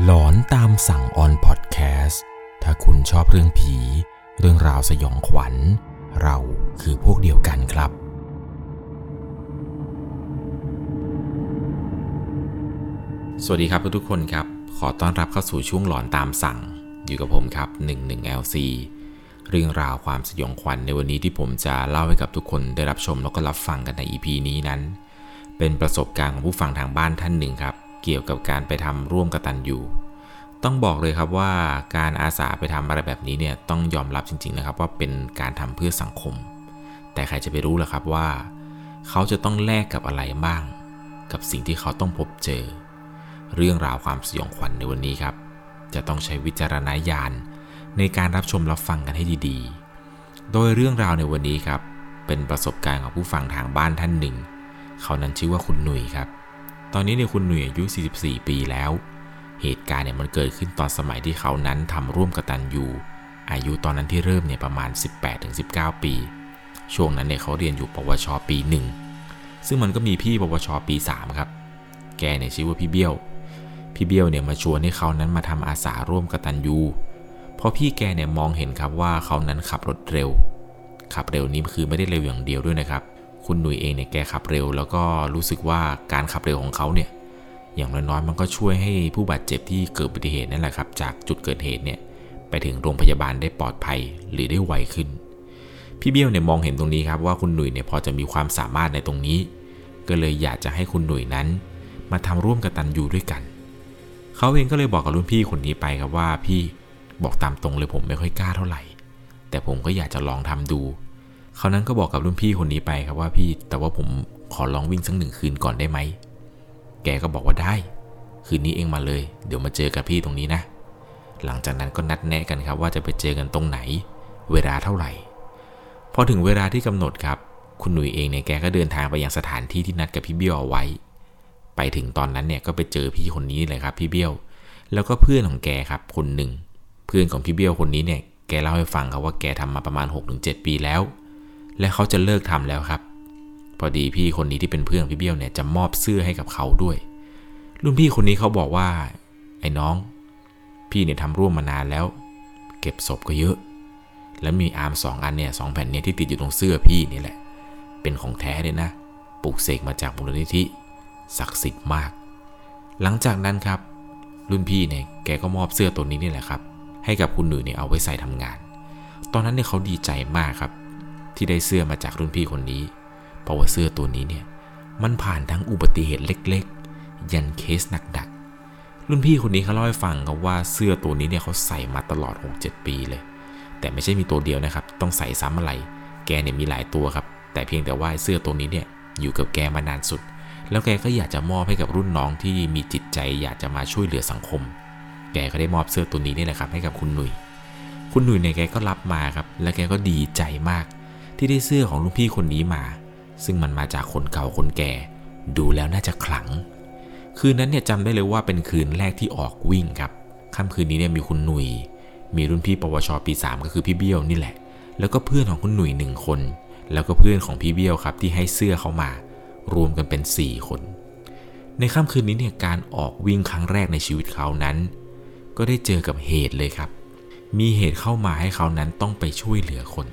หลอนตามสั่งออนพอดแคสต์ถ้าคุณชอบเรื่องผี เรื่องราวสยองขวัญ เราคือพวกเดียวกันครับ สวัสดีครับทุกๆคนครับ ขอต้อนรับเข้าสู่ช่วงหลอนตามสั่ง อยู่กับผมครับ 11LC เรื่องราวความสยองขวัญในวันนี้ที่ผมจะเล่าให้กับทุกคนได้รับชมแล้วก็รับฟังกันใน EP นี้นั้น เป็นประสบการณ์ของผู้ฟังทางบ้านท่านหนึ่งครับ เกี่ยวกับการไปทำร่วมกตันยูต้องบอกเลยครับว่าการอาสาไปทำอะไรแบบนี้เนี่ยต้องยอมรับจริง ๆนะครับ ว่าเป็นการทำเพื่อสังคม แต่ใครจะไปรู้ล่ะครับว่า เขาจะต้องแลกกับอะไรบ้าง กับสิ่งที่เขาต้องพบเจอ เรื่องราวความสยองขวัญในวันนี้ครับ จะต้องใช้วิจารณญาณในการรับชมรับฟังกันให้ดีๆ โดยเรื่องราวในวันนี้ครับ เป็นประสบการณ์ของผู้ฟังทางบ้านท่านหนึ่ง เขานั้นชื่อว่าคุณหนุ่ยครับ ตอนนี้เนี่ยคุณหนุ่ยอายุ 44 ปีแล้ว เหตุการณ์เนี่ยมันเกิดขึ้นตอนสมัยที่เขานั้นทำร่วมกตันยูอายุตอนนั้นที่เริ่มเนี่ยประมาณ 18-19 ปี ช่วงนั้นเนี่ยเขาเรียนอยู่ปวชปีหนึ่งซึ่งมันก็มีพี่ปวชปี 3 ครับ แกเนี่ยชื่อว่าพี่เบี้ยว พี่เบี้ยวเนี่ยมาชวนให้เขานั้นมาทำอาสาร่วมกตันยูเพราะพี่แกเนี่ยมองเห็นครับว่าเขานั้นขับรถเร็ว ขับเร็วนี้คือไม่ได้เร็วอย่างเดียวด้วยนะครับ คุณหนุ่ยเองเนี่ยแกขับเร็ว แล้วก็รู้สึกว่าการขับเร็วของเขาเนี่ยอย่างน้อยๆมันก็ช่วยให้ผู้บาดเจ็บที่เกิดอุบัติเหตุนั่นแหละครับ จากจุดเกิดเหตุเนี่ยไปถึงโรงพยาบาลได้ปลอดภัยหรือได้ไวขึ้น พี่เบี้ยวเนี่ยมองเห็นตรงนี้ครับว่าคุณหนุ่ยเนี่ยพอจะมีความสามารถในตรงนี้ ก็เลยอยากจะให้คุณหนุ่ยนั้น มาทำร่วมกับตันยูด้วยกัน เขาเองก็เลยบอกกับรุ่นพี่คนนี้ไปครับว่าพี่บอกตามตรงเลยผมไม่ค่อยกล้าเท่าไหร่ แต่ผมก็อยากจะลองทำดู เขานั้นก็บอกกับรุ่นพี่คนนี้ไปครับว่าพี่ แต่ว่าผมขอลองวิ่งสักหนึ่งคืนก่อนได้ไหม แกก็บอกว่าได้ คืนนี้เองมาเลย เดี๋ยวมาเจอกับพี่ตรงนี้นะ หลังจากนั้นก็นัดแนะกันครับว่าจะไปเจอกันตรงไหน เวลาเท่าไหร่ พอถึงเวลาที่กำหนดครับ คุณหนุ่ยเองเนี่ยแกก็เดินทางไปยังสถานที่ที่นัดกับพี่เบี้ยวเอาไว้ ไปถึงตอนนั้นเนี่ยก็ไปเจอพี่คนนี้เลยครับพี่เบี้ยว แล้วก็เพื่อนของแกครับคนหนึ่ง เพื่อนของพี่เบี้ยวคนนี้เนี่ยแกเล่าให้ฟังครับว่าแกทำมาประมาณ 6-7 ปีแล้ว และเขาจะเลิกทำแล้วครับ พอดีพี่คนนี้ที่เป็นเพื่อนพี่เบี้ยวเนี่ยจะมอบเสื้อให้กับเขาด้วย รุ่นพี่คนนี้เขาบอกว่า ไอ้น้อง พี่เนี่ยทำร่วมมานานแล้ว เก็บศพก็เยอะ แล้วมีอาร์มสองอันเนี่ยสองแผ่นเนี่ยที่ติดอยู่ตรงเสื้อพี่นี่แหละ เป็นของแท้เลยนะปลูกเสกมาจากมูลนิธิศักดิ์สิทธิ์มาก หลังจากนั้นครับ รุ่นพี่เนี่ยแกก็มอบเสื้อตัวนี้นี่แหละครับ ให้กับคุณหนุ่ยเนี่ยเอาไว้ใส่ทำงาน ตอนนั้นเนี่ยเขาดีใจมากครับ ที่ได้เสื้อมาจากรุ่นพี่คนนี้ เพราะว่าเสื้อตัวนี้เนี่ย มันผ่านทั้งอุบัติเหตุเล็กๆ ยันเคสหนักดักรุ่นพี่คนนี้เขาเล่าให้ฟังครับว่าเสื้อตัวนี้เนี่ยเขาใส่มาตลอด 6-7 ปีเลย แต่ไม่ใช่มีตัวเดียวนะครับ ต้องใส่ซ้ำอะไร แกเนี่ยมีหลายตัวครับ แต่เพียงแต่ว่าเสื้อตัวนี้เนี่ยอยู่กับแกมานานสุด แล้วแกก็อยากจะมอบให้กับรุ่นน้องที่มีจิตใจอยากจะมาช่วยเหลือสังคม แกก็ได้มอบเสื้อตัวนี้นี่แหละครับให้กับคุณหนุ่ยคุณหนุ่ยเนี่ยแกก็รับมาครับ และแกก็ดีใจมาก ที่ได้เสื้อของรุ่นพี่คนนี้มา ซึ่งมันมาจากคนเก่าคนแก่ ดูแล้วน่าจะขลัง คืนนั้นเนี่ยจำได้เลยว่าเป็นคืนแรกที่ออกวิ่งครับค่ำคืนนี้เนี่ยมีคุณหนุ่ย มีรุ่นพี่ปวชปี3ก็คือพี่เบี้ยวนี่แหละ แล้วก็เพื่อนของคุณหนุ่ยหนึ่งคน แล้วก็เพื่อนของพี่เบี้ยวครับที่ให้เสื้อเขามา รวมกันเป็น 4 คน ในค่ำคืนนี้เนี่ยการออกวิ่งครั้งแรกในชีวิตเขานั้น ก็ได้เจอกับเหตุเลยครับ มีเหตุเข้ามาให้เขานั้นต้องไปช่วยเหลือคน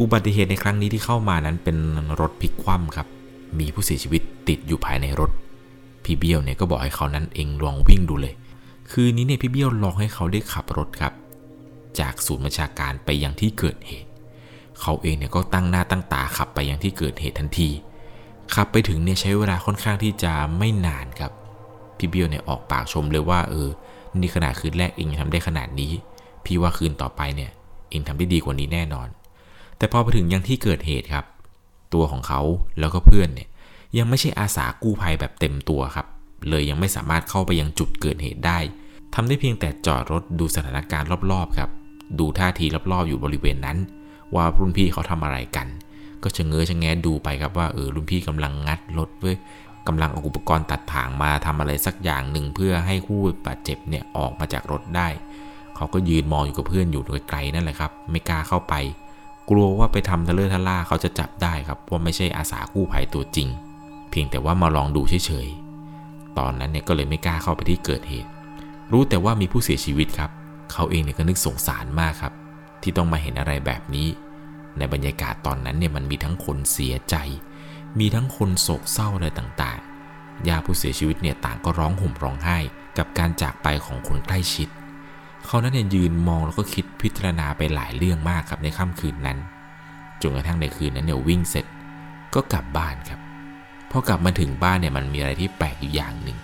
อุบัติเหตุในครั้งนี้ที่เข้ามานั้นเป็นรถพลิกคว่ำครับ มีผู้เสียชีวิตติดอยู่ภายในรถ พี่เบี้ยวเนี่ยก็บอกให้เขานั้นเองลองวิ่งดูเลย คืนนี้เนี่ยพี่เบี้ยวลองให้เขาได้ขับรถครับ จากศูนย์บัญชาการไปยังที่เกิดเหตุ เขาเองเนี่ยก็ตั้งหน้าตั้งตาขับไปยังที่เกิดเหตุทันที ขับไปถึงเนี่ยใช้เวลาค่อนข้างที่จะไม่นานครับ พี่เบี้ยวเนี่ยออกปากชมเลยว่าเออ นี่ขนาดคืนแรกเองยังทำได้ขนาดนี้ พี่ว่าคืนต่อไปเนี่ยเองทำได้ดีกว่านี้แน่นอน แต่พอไปถึงยังที่เกิดเหตุครับ ตัวของเขาแล้วก็เพื่อนเนี่ยยังไม่ใช่อาสากู้ภัยแบบเต็มตัวครับ เลยยังไม่สามารถเข้าไปยังจุดเกิดเหตุได้ทำได้เพียงแต่จอดรถดูสถานการณ์รอบๆครับ ดูท่าทีรอบๆอยู่บริเวณนั้น ว่ารุ่นพี่เขาทำอะไรกัน ก็ชะเง้อชะแงดูไปครับว่าเออรุ่นพี่กำลังงัดรถเว้ยกำลังเอาอุปกรณ์ตัดถ่างมาทำอะไรสักอย่างหนึ่งเพื่อให้ผู้บาดเจ็บเนี่ยออกมาจากรถได้ เขาก็ยืนมองอยู่กับเพื่อนอยู่ไกลๆนั่นแหละครับ ไม่กล้าเข้าไป กลัวว่าไปทำทะเลทะล่าเขาจะจับได้ครับว่าไม่ใช่อาสากู้ภัยตัวจริง เพียงแต่ว่ามาลองดูเฉยๆ ตอนนั้นเนี่ยก็เลยไม่กล้าเข้าไปที่เกิดเหตุ รู้แต่ว่ามีผู้เสียชีวิตครับ เขาเองเนี่ยก็นึกสงสารมากครับ ที่ต้องมาเห็นอะไรแบบนี้ ในบรรยากาศตอนนั้นเนี่ยมันมีทั้งคนเสียใจ มีทั้งคนโศกเศร้าอะไรต่างๆญาผู้เสียชีวิตเนี่ยต่างก็ร้องห่มร้องไห้ กับการจากไปของคนใกล้ชิด เขานั้นเนี่ยยืนมองแล้วก็คิดพิจารณาไปหลายเรื่องมากครับในค่ำคืนนั้นจนกระทั่งในคืนนั้นเนี่ยวิ่งเสร็จก็กลับบ้านครับพอกลับมาถึงบ้านเนี่ยมันมีอะไรที่แปลกอยู่อย่างหนึ่ง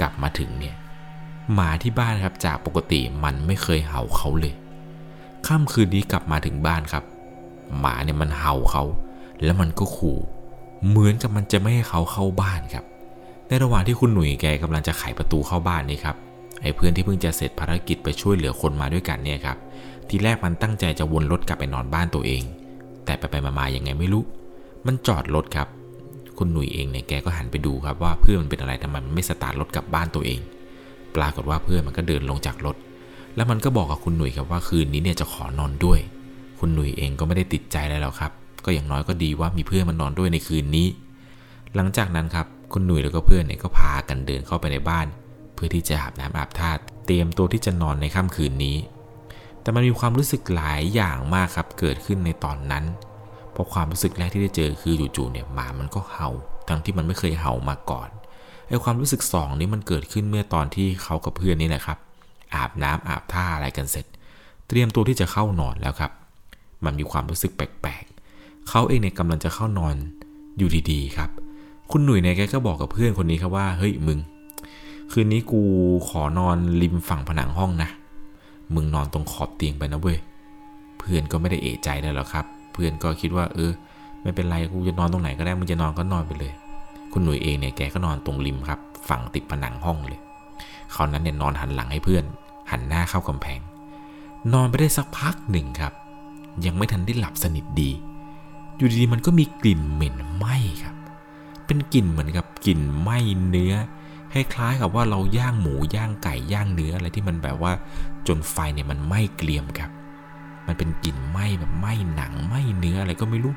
กลับมาถึงเนี่ยหมาที่บ้านครับจากปกติมันไม่เคยเห่าเขาเลยค่ำคืนนี้กลับมาถึงบ้านครับ หมาเนี่ยมันเห่าเขา แล้วมันก็ขู่ เหมือนกับมันจะไม่ให้เขาเข้าบ้านครับ ในระหว่างที่คุณหนุ่ยแกกำลังจะไขประตูเข้าบ้านนี่ครับ ไอ้เพื่อนที่เพิ่งจะเสร็จภารกิจไปช่วยเหลือคนมาด้วยกันเนี่ยครับ ทีแรกมันตั้งใจจะวนรถกลับไปนอนบ้านตัวเอง แต่ไปไปมาๆยังไงไม่รู้ มันจอดรถครับ คุณหนุ่ยเองเนี่ยแกก็หันไปดูครับว่าเพื่อนมันเป็นอะไรทำไมมันไม่สตาร์ทรถกลับบ้านตัวเอง ปรากฏว่าเพื่อนมันก็เดินลงจากรถ แล้วมันก็บอกกับคุณหนุ่ยครับว่าคืนนี้เนี่ยจะขอนอนด้วย คุณหนุ่ยเองก็ไม่ได้ติดใจอะไรแล้วครับ ก็อย่างน้อยก็ดีว่ามีเพื่อนมันนอนด้วยในคืนนี้ หลังจากนั้นครับคุณหนุ่ยแล้วก็เพื่อนเนี่ยก็พากันเดินเข้าไปในบ้าน พื่อที่จะอาบน้ำอาบท่าเตรียมตัวที่จะนอนในค่ำคืนนี้ แต่มันมีความรู้สึกหลายอย่างมากครับเกิดขึ้นในตอนนั้น เพราะความรู้สึกแรกที่ได้เจอคือจู่ๆเนี่ยหมามันก็เห่า ทั้งที่มันไม่เคยเห่ามาก่อนไอ้ความรู้สึกสองนี้มันเกิดขึ้นเมื่อตอนที่เขากับเพื่อนนี่แหละครับ อาบน้ำอาบท่าอะไรกันเสร็จ เตรียมตัวที่จะเข้านอนแล้วครับ มันมีความรู้สึกแปลกๆเขาเองเนี่ยกำลังจะเข้านอนอยู่ดีๆครับ คุณหนุ่ยเนี่ยแกก็บอกกับเพื่อนคนนี้ครับว่าเฮ้ยมึง คืนนี้กูขอนอนริมฝั่งผนังห้องนะ มึงนอนตรงขอบเตียงไปนะเว้ย เพื่อนก็ไม่ได้เอะใจเลยหรอครับ เพื่อนก็คิดว่า เออ ไม่เป็นไรกูจะนอนตรงไหนก็ได้ มึงจะนอนก็นอนไปเลย คุณหนุ่ยเองเนี่ยแกก็นอนตรงริมครับ ฝั่งติดผนังห้องเลย เขานั้นเนี่ยนอนหันหลังให้เพื่อน หันหน้าเข้ากำแพง นอนไปได้สักพักหนึ่งครับ ยังไม่ทันได้หลับสนิทดี อยู่ดีๆมันก็มีกลิ่นเหม็นไหม้ครับ เป็นกลิ่นเหมือนกับกลิ่นไหม้เนื้อ คล้ายๆกับว่าเราย่างหมูย่างไก่ย่างเนื้ออะไรที่มันแบบว่าจนไฟเนี่ยมันไหม้เกลียมครับ มันเป็นกลิ่นไหม้แบบไหม้หนังไหม้เนื้ออะไรก็ไม่รู้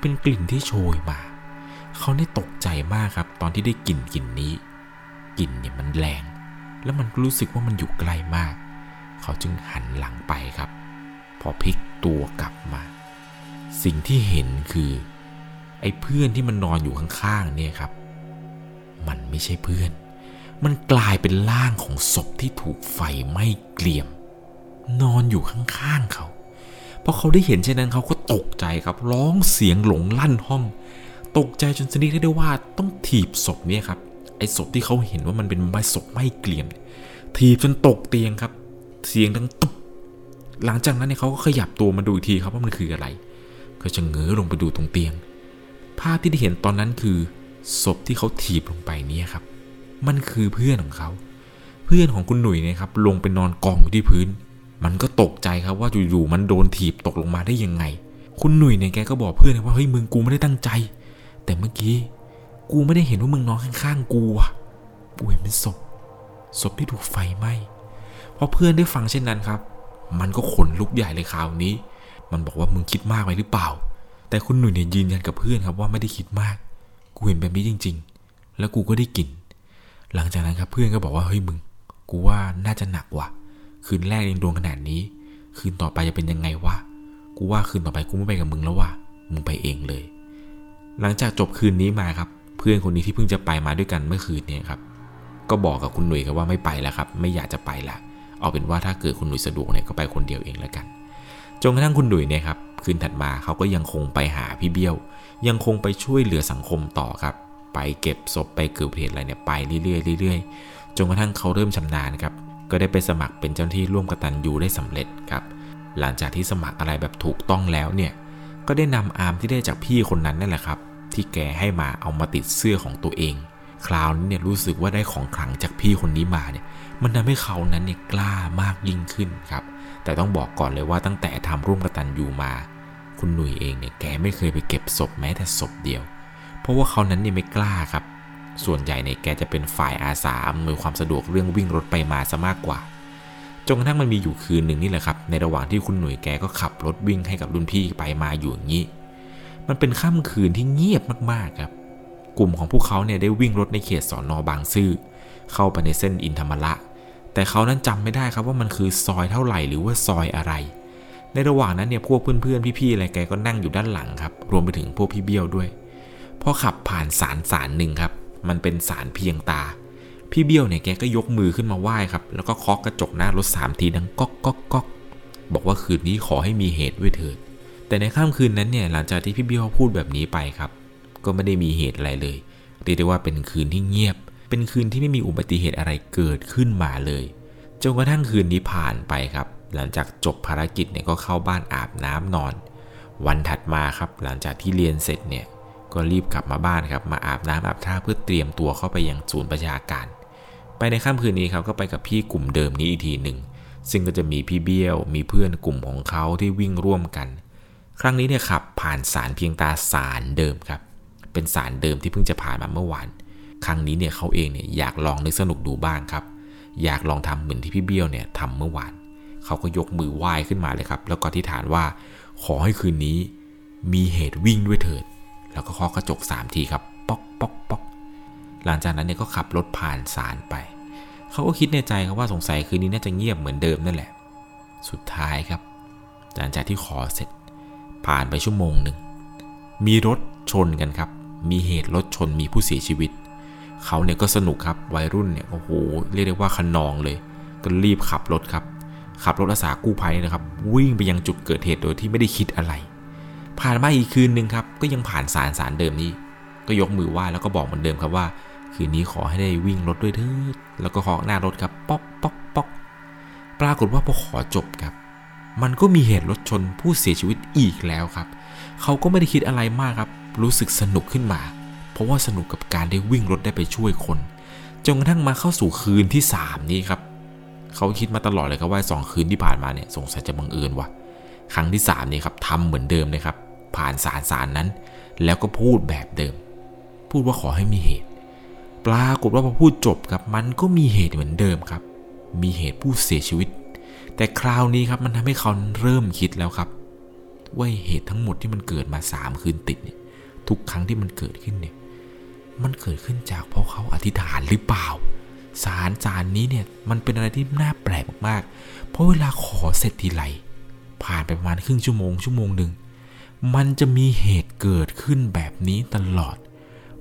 เป็นกลิ่นที่โชยมา เขาได้ตกใจมากครับ ตอนที่ได้กลิ่นกลิ่นนี้ กลิ่นเนี่ยมันแรง แล้วมันรู้สึกว่ามันอยู่ไกลมาก เขาจึงหันหลังไปครับ พอพลิกตัวกลับมา สิ่งที่เห็นคือ ไอ้เพื่อนที่มันนอนอยู่ข้างๆเนี่ยครับ มันไม่ใช่เพื่อน มันกลายเป็นร่างของศพที่ถูกไฟไหม้เกลียม นอนอยู่ข้างๆเขา เพอเขาได้เห็นเช่นนั้นเขาก็ตกใจครับ ร้องเสียงหลงลั่นห้อง ตกใจจนสนิทได้ว่าต้องถีบศพเนี่ยครับ ไอ้ศพที่เขาเห็นว่ามันเป็นใบศพไหม้เกลียม ถีบจนตกเตียงครับ เสียงดังตุ๊บหลังจากนั้นเนี่ยเขาก็ขยับตัวมาดูอีกทีครับว่ามันคืออะไร ก็จะเงื้อลงไปดูตรงเตียง ภาพที่ได้เห็นตอนนั้นคือศพที่เขาถีบลงไปเนี่ยครับ มันคือเพื่อนของเขา เพื่อนของคุณหนุ่ยเนี่ยครับ ลงไปนอนกองอยู่ที่พื้น มันก็ตกใจครับว่าอยู่ๆมันโดนถีบตกลงมาได้ยังไง คุณหนุ่ยเนี่ยแกก็บอกเพื่อนว่าเฮ้ยมึงกูไม่ได้ตั้งใจ แต่เมื่อกี้กูไม่ได้เห็นว่ามึงนอนข้างๆกูอะกูเห็นเป็นศพศพที่ถูกไฟไหม้พอเพื่อนได้ฟังเช่นนั้นครับ มันก็ขนลุกใหญ่เลยคราวนี้ มันบอกว่ามึงคิดมากไปหรือเปล่า แต่คุณหนุ่ยเนี่ยยืนยันกับเพื่อนครับว่าไม่ได้คิดมาก กูเห็นแบบนี้จริง ๆ แล้วกูก็ได้กลิ่น หลังจากนั้นครับเพื่อนก็บอกว่าเฮ้ยมึง กูว่าน่าจะหนักว่ะ คืนแรกยังโดนขนาดนี้ คืนต่อไปจะเป็นยังไงวะ กูว่าคืนต่อไปกูไม่ไปกับมึงแล้วว่ะ มึงไปเองเลย หลังจากจบคืนนี้มาครับ เพื่อนคนนี้ที่เพิ่งจะไปมาด้วยกันเมื่อคืนเนี่ยครับ ก็บอกกับคุณหนุ่ยครับว่าไม่ไปแล้วครับ ไม่อยากจะไปละ เอาเป็นว่าถ้าเกิดคุณหนุ่ยสะดวกเนี่ยก็ไปคนเดียวเองแล้วกัน จนกระทั่งคุณหนุ่ยเนี่ยครับ คืนถัดมาเขาก็ยังคงไปหาพี่เบี้ยว ยังคงไปช่วยเหลือสังคมต่อครับ ไปเก็บศพไปเกิดเหตุอะไรเนี่ยไปเรื่อยๆเรื่อยๆจนกระทั่งเขาเริ่มชำนาญครับก็ได้ไปสมัครเป็นเจ้าหน้าที่ร่วมกตันยูได้สำเร็จครับ หลังจากที่สมัครอะไรแบบถูกต้องแล้วเนี่ยก็ได้นำอาร์มที่ได้จากพี่คนนั้นนั่นแหละครับ ที่แกให้มาเอามาติดเสื้อของตัวเอง คราวนี้เนี่ยรู้สึกว่าได้ของขลังจากพี่คนนี้มาเนี่ย มันทำให้เขานั้นเนี่ยกล้ามากยิ่งขึ้นครับ แต่ต้องบอกก่อนเลยว่าตั้งแต่ทำร่วมกตันยูมา คุณหนุ่ยเองเนี่ยแกไม่เคยไปเก็บศพแม้แต่ศพเดียว ราะว่าเขานั้นเนี่ยไม่กล้าครับ ส่วนใหญ่เนี่ยแกจะเป็นฝ่ายอาสาอำนวยความสะดวกเรื่องวิ่งรถไปมาซะมากกว่าจนกระทั่งมันมีอยู่คืนหนึ่งนี่แหละครับ ในระหว่างที่คุณหนุ่ยแกก็ขับรถวิ่งให้กับรุ่นพี่ไปมาอยู่อย่างนี้ มันเป็นค่ำคืนที่เงียบมากๆครับ กลุ่มของพวกเขาเนี่ยได้วิ่งรถในเขตสอนอบางซื่อ เข้าไปในเส้นอินธรรมระแต่เขานั้นจำไม่ได้ครับว่ามันคือซอยเท่าไหร่หรือว่าซอยอะไร ในระหว่างนั้นเนี่ยพวกเพื่อนๆพี่ๆอะไรแกก็นั่งอยู่ด้านหลังครับ รวมไปถึงพวกพี่เบี้ยวด้วย พอขับผ่านศาลศาลหนึ่งครับ มันเป็นศาลเพียงตา พี่เบี้ยวเนี่ยแกก็ยกมือขึ้นมาไหว้ครับ แล้วก็เคาะกระจกหน้ารถสามทีดังก๊อกก๊อกก๊อกบอกว่าคืนนี้ขอให้มีเหตุไว้เถิด แต่ในค่ำคืนนั้นเนี่ยหลังจากที่พี่เบี้ยวพูดแบบนี้ไปครับ ก็ไม่ได้มีเหตุอะไรเลย เรียกได้ว่าเป็นคืนที่เงียบ เป็นคืนที่ไม่มีอุบัติเหตุอะไรเกิดขึ้นมาเลย จนกระทั่งคืนนี้ผ่านไปครับ หลังจากจบภารกิจเนี่ยก็เข้าบ้านอาบน้ำนอน วันถัดมาครับ หลังจากที่เรียนเสร็จเนี่ย ก็รีบกลับมาบ้านครับมาอาบน้ำอาบท่าเพื่อเตรียมตัวเข้าไปยังศูนย์ประชาการ ไปในค่ำคืนนี้ครับก็ไปกับพี่กลุ่มเดิมนี้อีกทีหนึ่งซึ่งก็จะมีพี่เบี้ยว มีเพื่อนกลุ่มของเขาที่วิ่งร่วมกัน ครั้งนี้เนี่ยขับผ่านสารเพียงตาสารเดิมครับ เป็นสารเดิมที่เพิ่งจะผ่านมาเมื่อวาน ครั้งนี้เนี่ยเขาเองเนี่ยอยากลองนึกสนุกดูบ้างครับ อยากลองทำเหมือนที่พี่เบี้ยวเนี่ยทำเมื่อวาน เขาก็ยกมือไหว้ขึ้นมาเลยครับ แล้วก็ที่ฐานว่า ขอให้คืนนี้ มีเหตุวิ่งด้วยเถิด แล้วก็เคาะกระจกสามทีครับ ป๊อกป๊อกป๊อกหลังจากนั้นเนี่ยก็ขับรถผ่านศาลไป เขาก็คิดในใจครับว่าสงสัยคืนนี้น่าจะเงียบเหมือนเดิมนั่นแหละ สุดท้ายครับ หลังจากที่ขอเสร็จ ผ่านไปชั่วโมงหนึ่ง มีรถชนกันครับ มีเหตุรถชนมีผู้เสียชีวิต เขาเนี่ยก็สนุกครับ วัยรุ่นเนี่ยโอ้โหเรียกได้ว่าขนองเลย ก็รีบขับรถครับ ขับรถอาสากู้ภัยนะครับ วิ่งไปยังจุดเกิดเหตุโดยที่ไม่ได้คิดอะไร ผ่านมาอีกคืนหนึ่งครับ ก็ยังผ่านสารสารเดิมนี้ ก็ยกมือไหว้แล้วก็บอกเหมือนเดิมครับว่า คืนนี้ขอให้ได้วิ่งรถด้วยเถิดแล้วก็เคาะหน้ารถครับ ป๊อกป๊อกป๊อกปรากฏว่าพอขอจบครับ มันก็มีเหตุรถชนผู้เสียชีวิตอีกแล้วครับ เขาก็ไม่ได้คิดอะไรมากครับ รู้สึกสนุกขึ้นมา เพราะว่าสนุกกับการได้วิ่งรถได้ไปช่วยคนจนกระทั่งมาเข้าสู่คืนที่ 3 นี้ครับ เขาคิดมาตลอดเลยครับว่าสองคืนที่ผ่านมาเนี่ยสงสัยจะบังเอิญว่ะ ครั้งที่ 3 นี่ครับทำเหมือนเดิมเลยครับ ผ่านสารสารนั้น แล้วก็พูดแบบเดิม พูดว่าขอให้มีเหตุ ปรากฏว่าพอพูดจบครับมันก็มีเหตุเหมือนเดิมครับ มีเหตุผู้เสียชีวิต แต่คราวนี้ครับมันทำให้เขาเริ่มคิดแล้วครับว่าเหตุทั้งหมดที่มันเกิดมาสามคืนติดเนี่ยทุกครั้งที่มันเกิดขึ้นเนี่ยมันเกิดขึ้นจากเพราะเขาอธิษฐานหรือเปล่า สารจานนี้เนี่ยมันเป็นอะไรที่น่าแปลกมากๆ เพราะเวลาขอเสร็จทีไรผ่านไปประมาณครึ่งชั่วโมงชั่วโมงหนึ่ง มันจะมีเหตุเกิดขึ้นแบบนี้ตลอด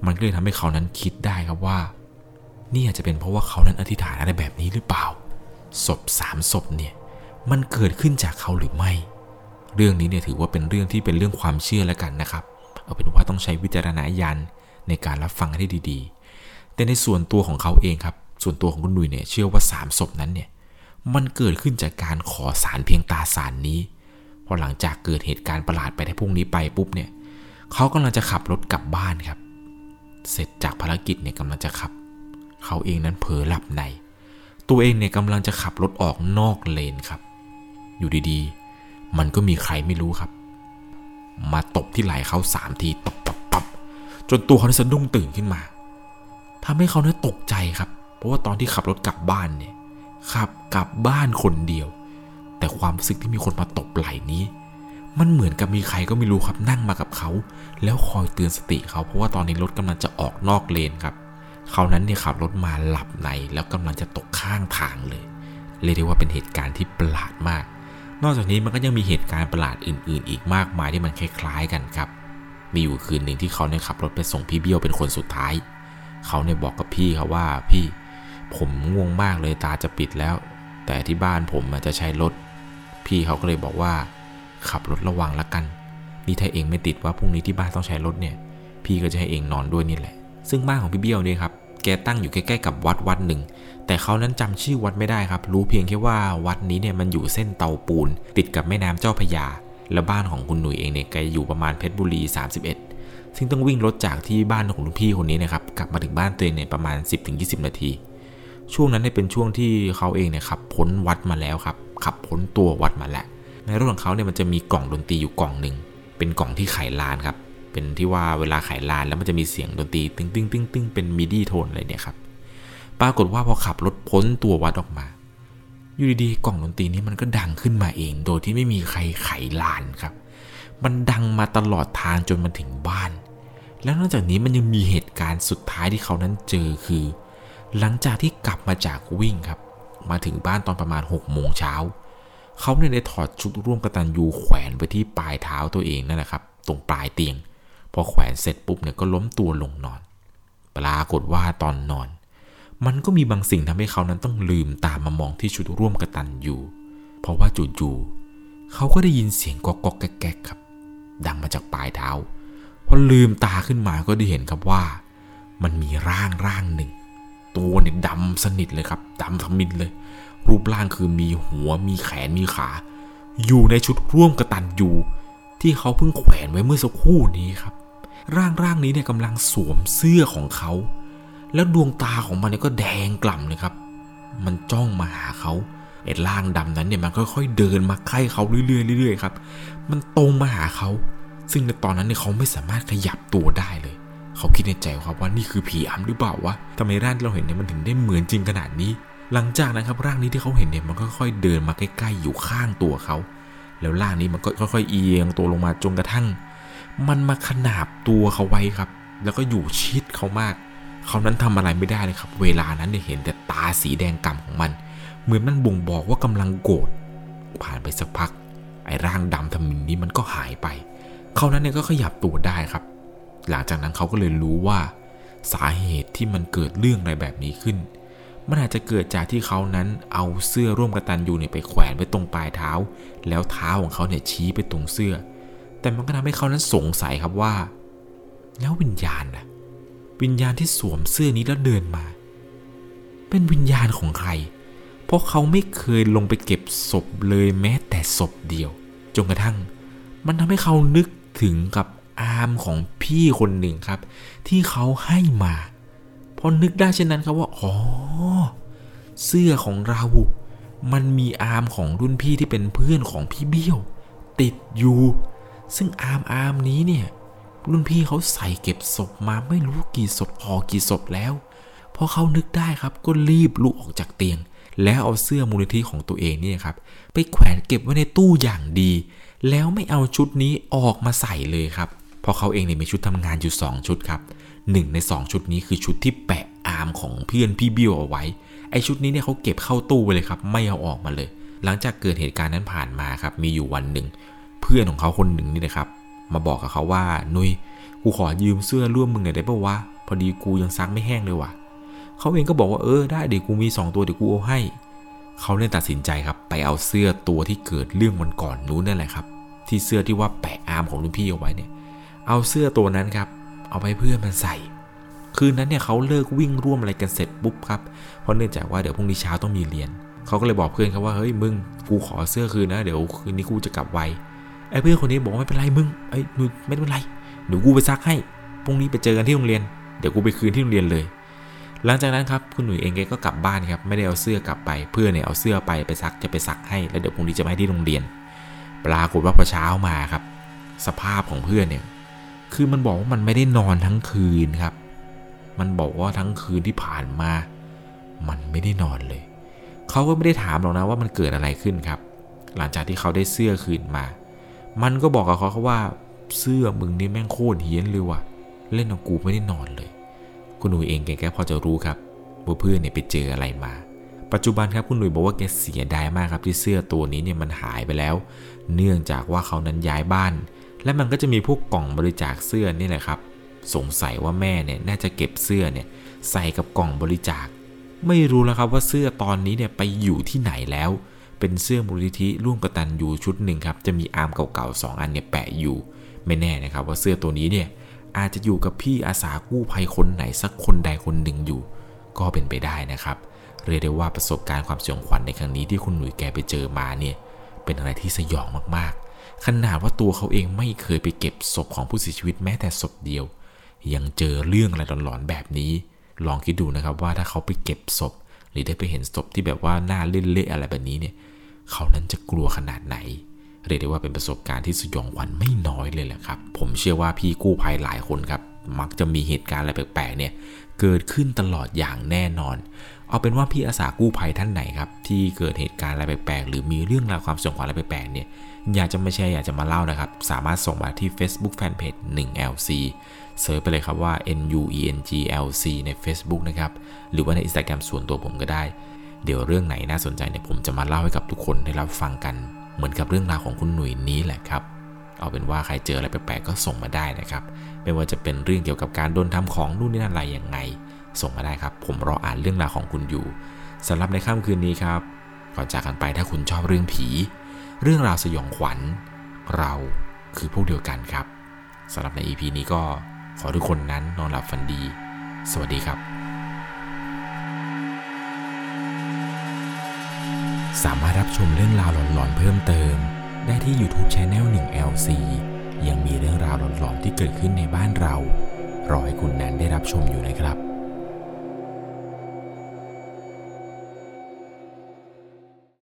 มันก็เลยทำให้เขานั้นคิดได้ครับว่า นี่อาจจะเป็นเพราะว่าเขานั้นอธิษฐานอะไรแบบนี้หรือเปล่า ศพสามศพเนี่ย มันเกิดขึ้นจากเขาหรือไม่ เรื่องนี้เนี่ยถือว่าเป็นเรื่องที่เป็นเรื่องความเชื่อแล้วกันนะครับ เอาเป็นว่าต้องใช้วิจารณญาณในการรับฟังให้ดีๆ แต่ในส่วนตัวของเขาเองครับ ส่วนตัวของคุณหนุ่ยเนี่ยเชื่อว่าสามศพนั้นเนี่ย มันเกิดขึ้นจากการขอสารเพียงตาสารนี้ พอหลังจากเกิดเหตุการณ์ประหลาดไปในพรุ่งนี้ไปปุ๊บเนี่ยเขากำลังจะขับรถกลับบ้านครับ เสร็จจากภารกิจเนี่ยกำลังจะขับ เขาเองนั้นเผลอหลับใน ตัวเองเนี่ยกำลังจะขับรถออกนอกเลนครับ อยู่ดีๆ มันก็มีใครไม่รู้ครับ มาตบที่ไหล่เขาสามทีปับปับปับจนตัวเขาสะดุ้งตื่นขึ้นมาทำให้เขาเนี่ยตกใจครับ เพราะว่าตอนที่ขับรถกลับบ้านเนี่ยขับกลับบ้านคนเดียว แต่ความรู้สึกที่มีคนมาตบไหล่นี้ มันเหมือนกับมีใครก็ไม่รู้ครับนั่งมากับเขา แล้วคอยเตือนสติเขาเพราะว่าตอนนี้รถกำลังจะออกนอกเลนครับเขานั้นเนี่ยขับรถมาหลับในแล้วกำลังจะตกข้างทางเลยเรียกได้ว่าเป็นเหตุการณ์ที่ประหลาดมาก นอกจากนี้มันก็ยังมีเหตุการณ์ประหลาดอื่น ๆ อีกมากมายที่มันคล้ายๆกันครับ มีอยู่คืนหนึ่งที่เขาเนี่ยขับรถไปส่งพี่เบี้ยวเป็นคนสุดท้าย เขาเนี่ยบอกกับพี่เขาว่าพี่ผมง่วงมากเลยตาจะปิดแล้ว แต่ที่บ้านผมจะใช้รถ พี่เขาก็เลยบอกว่า ขับรถระวังละกัน นี่ถ้าเองไม่ติดว่าพรุ่งนี้ที่บ้านต้องใช้รถเนี่ย พี่ก็จะให้เองนอนด้วยนี่แหละ ซึ่งบ้านของพี่เบี้ยวเนี่ยครับ แกตั้งอยู่ใกล้ๆกับวัดวัดหนึ่ง แต่เขานั้นจำชื่อวัดไม่ได้ครับ รู้เพียงแค่ว่าวัดนี้เนี่ยมันอยู่เส้นเตาปูน ติดกับแม่น้ำเจ้าพยา และบ้านของคุณหนุ่ยเองเนี่ยแกอยู่ประมาณเพชรบุรี 31 ซึ่งต้องวิ่งรถจากที่บ้านของคุณพี่คนนี้นะครับ กลับมาถึงบ้านตัวเองเนี่ยประมาณ 10-20 นาที ช่วงนั้นเนี่ยเป็นช่วงที่เขาเองเนี่ยขับพ้นวัดมาแล้วครับ ขับพ้นตัววัดมาแล้วในรถของเขาเนี่ยมันจะมีกล่องดนตรีอยู่กล่องหนึ่งเป็นกล่องที่ไขลานครับ เป็นที่ว่าเวลาไขลานแล้วมันจะมีเสียงดนตรีตึ้งตึ้งตึ้งตึ้งเป็น MIDI tone อะไรเนี่ยครับปรากฏว่าพอขับรถพ้นตัววัดออกมา อยู่ดีๆกล่องดนตรีนี้มันก็ดังขึ้นมาเอง โดยที่ไม่มีใครไขลานครับ มันดังมาตลอดทางจนมันถึงบ้าน แล้วนอกจากนี้มันยังมีเหตุการณ์สุดท้ายที่เขานั้นเจอคือ หลังจากที่กลับมาจากวิ่งครับ มาถึงบ้านตอนประมาณ6โมงเช้าเขาเนี่ยได้ถอดชุดร่วมกตันยูแขวนไปที่ปลายเท้าตัวเองนั่นแหละครับ ตรงปลายเตียง พอแขวนเสร็จปุ๊บเนี่ยก็ล้มตัวลงนอน ปรากฏว่าตอนนอน มันก็มีบางสิ่งทำให้เขานั้นต้องลืมตามมามองที่ชุดร่วมกตันยูเพราะว่าจู่ๆเขาก็ได้ยินเสียงกอกๆแก๊กๆครับ ดังมาจากปลายเท้าพอลืมตาขึ้นมาก็ได้เห็นครับว่า มันมีร่างร่างหนึ่ง ตัวเนี่ยดำสนิทเลยครับดำทมินเลย รูปร่างคือมีหัวมีแขนมีขา อยู่ในชุดร่วมกระตันอยู่ ที่เขาเพิ่งแขวนไว้เมื่อสักครู่นี้ครับ ร่างร่างนี้เนี่ยกำลังสวมเสื้อของเขา แล้วดวงตาของมันเนี่ยก็แดงกล่ำเลยครับ มันจ้องมาหาเขาไอ้ร่างดำนั้นเนี่ยมันค่อยๆเดินมาใกล้เขาเรื่อยๆเรื่อยๆครับ มันตรงมาหาเขา ซึ่งในตอนนั้นเนี่ยเขาไม่สามารถขยับตัวได้เลย เขาคิดในใจครับว่านี่คือผีอำหรือเปล่าวะทำไมร่างที่เราเห็นเนี่ยมันถึงได้เหมือนจริงขนาดนี้ หลังจากนั้นครับร่างนี้ที่เขาเห็นเนี่ยมันค่อยๆเดินมาใกล้ๆอยู่ข้างตัวเขา แล้วร่างนี้มันก็ค่อยๆเอียงตัวลงมาจนกระทั่ง มันมาขนาบตัวเขาไว้ครับ แล้วก็อยู่ชิดเขามาก เขานั้นทำอะไรไม่ได้เลยครับ เวลานั้นเนี่ยเห็นแต่ตาสีแดงกำของมัน เหมือนมันบ่งบอกว่ากำลังโกรธ ผ่านไปสักพัก ไอ้ร่างดำทมินนี้มันก็หายไป เขานั้นเนี่ยก็ขยับตัวได้ครับ หลังจากนั้นเขาก็เลยรู้ว่า สาเหตุที่มันเกิดเรื่องอะไรแบบนี้ขึ้น มันอาจจะเกิดจากที่เขานั้นเอาเสื้อร่วมกระตันยูเนี่ยไปแขวนไว้ตรงปลายเท้า แล้วเท้าของเขาเนี่ยชี้ไปตรงเสื้อ แต่มันก็ทำให้เขานั้นสงสัยครับว่า แล้ววิญญาณนะวิญญาณที่สวมเสื้อนี้แล้วเดินมา เป็นวิญญาณของใคร เพราะเขาไม่เคยลงไปเก็บศพเลยแม้แต่ศพเดียวจนกระทั่ง มันทำให้เขานึกถึงกับามของพี่คนหนึ่งครับ ที่เขาให้มาพอนึกได้เช่นนั้นครับว่าอ๋อเสื้อของเรา มันมีอาร์มของรุ่นพี่ที่เป็นเพื่อนของพี่เบี้ยว ติดอยู่ ซึ่งอาร์มอาร์มนี้เนี่ย รุ่นพี่เขาใส่เก็บศพมาไม่รู้กี่ศพพอกี่ศพแล้วพอเขานึกได้ครับก็รีบลุกออกจากเตียง แล้วเอาเสื้อมูลนิธิของตัวเองเนี่ยครับ ไปแขวนเก็บไว้ในตู้อย่างดี แล้วไม่เอาชุดนี้ออกมาใส่เลยครับ ราะเขาเองเนี่ยมีชุดทำงานอยู่ 2 ชุดครับหนึ่งใน 2 ชุดนี้คือชุดที่แปะอาร์มของเพื่อนพี่บิวเอาไว้ ไอชุดนี้เนี่ยเขาเก็บเข้าตู้ไปเลยครับ ไม่เอาออกมาเลย หลังจากเกิดเหตุการณ์นั้นผ่านมาครับ มีอยู่วันหนึ่ง เพื่อนของเขาคนหนึ่งนี่นะครับ มาบอกกับเขาว่า นุย้ย กูขอยืมเสื้อร่วมมึงหน่อยได้ปะวะ พอดีกูยังซักไม่แห้งเลยว่ะ เขาเองก็บอกว่าเออได้เดี๋ยวกูมี 2 ตัวเดี๋ยวกูเอาให้ เขาเลยตัดสินใจครับไปเอาเสื้อตัวที่เกิดเรื่องวันก่อนนู้นนั่นแหละครับ ที่เสื้อที่ว่าแปะอาร์มของรุ่นพี่เอาไว้เนี่ย เอาเสื้อตัวนั้นครับ เอาไปเพื่อนมันใส่ คืนนั้นเนี่ยเขาเลิกวิ่งร่วมอะไรกันเสร็จปุ๊บครับ เพราะเนื่องจากว่าเดี๋ยวพรุ่งนี้เช้าต้องมีเรียน เขาก็เลยบอกเพื่อนเขาว่าเฮ้ยมึงกูขอเสื้อคืนนะเดี๋ยวคืนนี้กูจะกลับไวไอ้เพื่อนคนนี้บอกไม่เป็นไรมึงไอ้หนูไม่เป็นไรเดี๋ยวกูไปซักให้พรุ่งนี้ไปเจอกันที่โรงเรียนเดี๋ยวกูไปคืนที่โรงเรียนเลย หลังจากนั้นครับคุณหนุ่ยเองแกก็กลับบ้านครับไม่ได้เอาเสื้อกลับไป เพื่อนเนี่ยเอาเสื้อไปไปซักจะไปซักให้แล้วเดี๋ยวพรุ่งนี้จะไปที่โรงเรียน ปรากฏว่าพอเช้ามาครับ สภาพของเพื่อนเนี่ย คือมันบอกว่ามันไม่ได้นอนทั้งคืนครับ มันบอกว่าทั้งคืนที่ผ่านมา มันไม่ได้นอนเลย เขาก็ไม่ได้ถามหรอกนะว่ามันเกิดอะไรขึ้นครับ หลังจากที่เขาได้เสื้อคืนมา มันก็บอกกับเขาว่าเสื้อมึงนี่แม่งโคตรเฮี้ยนเลยว่ะ เล่นกับกูไม่ได้นอนเลย คุณหนุ่ยเองแกแกพอจะรู้ครับว่าเพื่อนเนี่ยไปเจออะไรมา ปัจจุบันครับคุณหนุ่ยบอกว่าแกเสียดายมากครับที่เสื้อตัวนี้เนี่ยมันหายไปแล้ว เนื่องจากว่าเขานั้นย้ายบ้าน และมันก็จะมีพวกกล่องบริจาคเสื้อนี่แหละครับ สงสัยว่าแม่เนี่ยน่าจะเก็บเสื้อเนี่ยใส่กับกล่องบริจาค ไม่รู้แล้วครับว่าเสื้อตอนนี้เนี่ยไปอยู่ที่ไหนแล้ว เป็นเสื้อมูลนิธิร่วมกตันยูชุดหนึ่งครับจะมีอาร์มเก่าๆ2อันเนี่ยแปะอยู่ ไม่แน่นะครับว่าเสื้อตัวนี้เนี่ยอาจจะอยู่กับพี่อาสากู้ภัยคนไหนสักคนใดคนหนึ่งอยู่ ก็เป็นไปได้นะครับเรียกได้ว่าประสบการณ์ความสยองขวัญในครั้งนี้ที่คุณหนุ่ยแกไปเจอมาเนี่ยเป็นอะไรที่สยองมากๆ ขนาดว่าตัวเขาเองไม่เคยไปเก็บศพของผู้เสียชีวิตแม้แต่ศพเดียว ยังเจอเรื่องอะไรหลอนๆแบบนี้ ลองคิดดูนะครับว่าถ้าเขาไปเก็บศพ หรือได้ไปเห็นศพที่แบบว่าหน้าเละๆอะไรแบบนี้เนี่ย เขานั้นจะกลัวขนาดไหน เรียกได้ว่าเป็นประสบการณ์ที่สยองขวัญไม่น้อยเลยแหละครับ ผมเชื่อว่าพี่กู้ภัยหลายคนครับ มักจะมีเหตุการณ์อะไรแปลกๆเนี่ย เกิดขึ้นตลอดอย่างแน่นอน เอาเป็นว่าพี่อาสากู้ภัยท่านไหนครับ ที่เกิดเหตุการณ์อะไรแปลกๆหรือมีเรื่องราวความสงขวัญอะไรแปลกๆเนี่ยอยากจะมาแชร์อยากจะมาเล่านะครับ สามารถส่งมาที่ Facebook Fanpage 1LC เซิร์ชไปเลยครับว่า N U E N G L C ใน Facebook นะครับ หรือว่าใน Instagram ส่วนตัวผมก็ได้ เดี๋ยวเรื่องไหนน่าสนใจเนี่ยผมจะมาเล่าให้กับทุกคนได้รับฟังกัน เหมือนกับเรื่องราวของคุณหนุ่ยนี้แหละครับ เอาเป็นว่าใครเจออะไรแปลกๆก็ส่งมาได้นะครับ ไม่ว่าจะเป็นเรื่องเกี่ยวกับการโดนทำของนู่นนี่นั่นอะไรยังไง ส่งมาได้ครับ ผมรออ่านเรื่องราวของคุณอยู่สำหรับในค่ำคืนนี้ครับก่อนจากกันไปถ้าคุณชอบเรื่องผี เรื่องราวสยองขวัญ เราคือพวกเดียวกันครับสำหรับใน EP นี้ก็ขอทุกคนนั้นนอนหลับฝันดี สวัสดีครับสามารถรับชมเรื่องราวหลอนๆเพิ่มเติม ได้ที่ YouTube Channel 1 LC ยังมีเรื่องราวหลอนๆที่เกิดขึ้นในบ้านเรา รอให้คุณนั้นได้รับชมอยู่นะครับ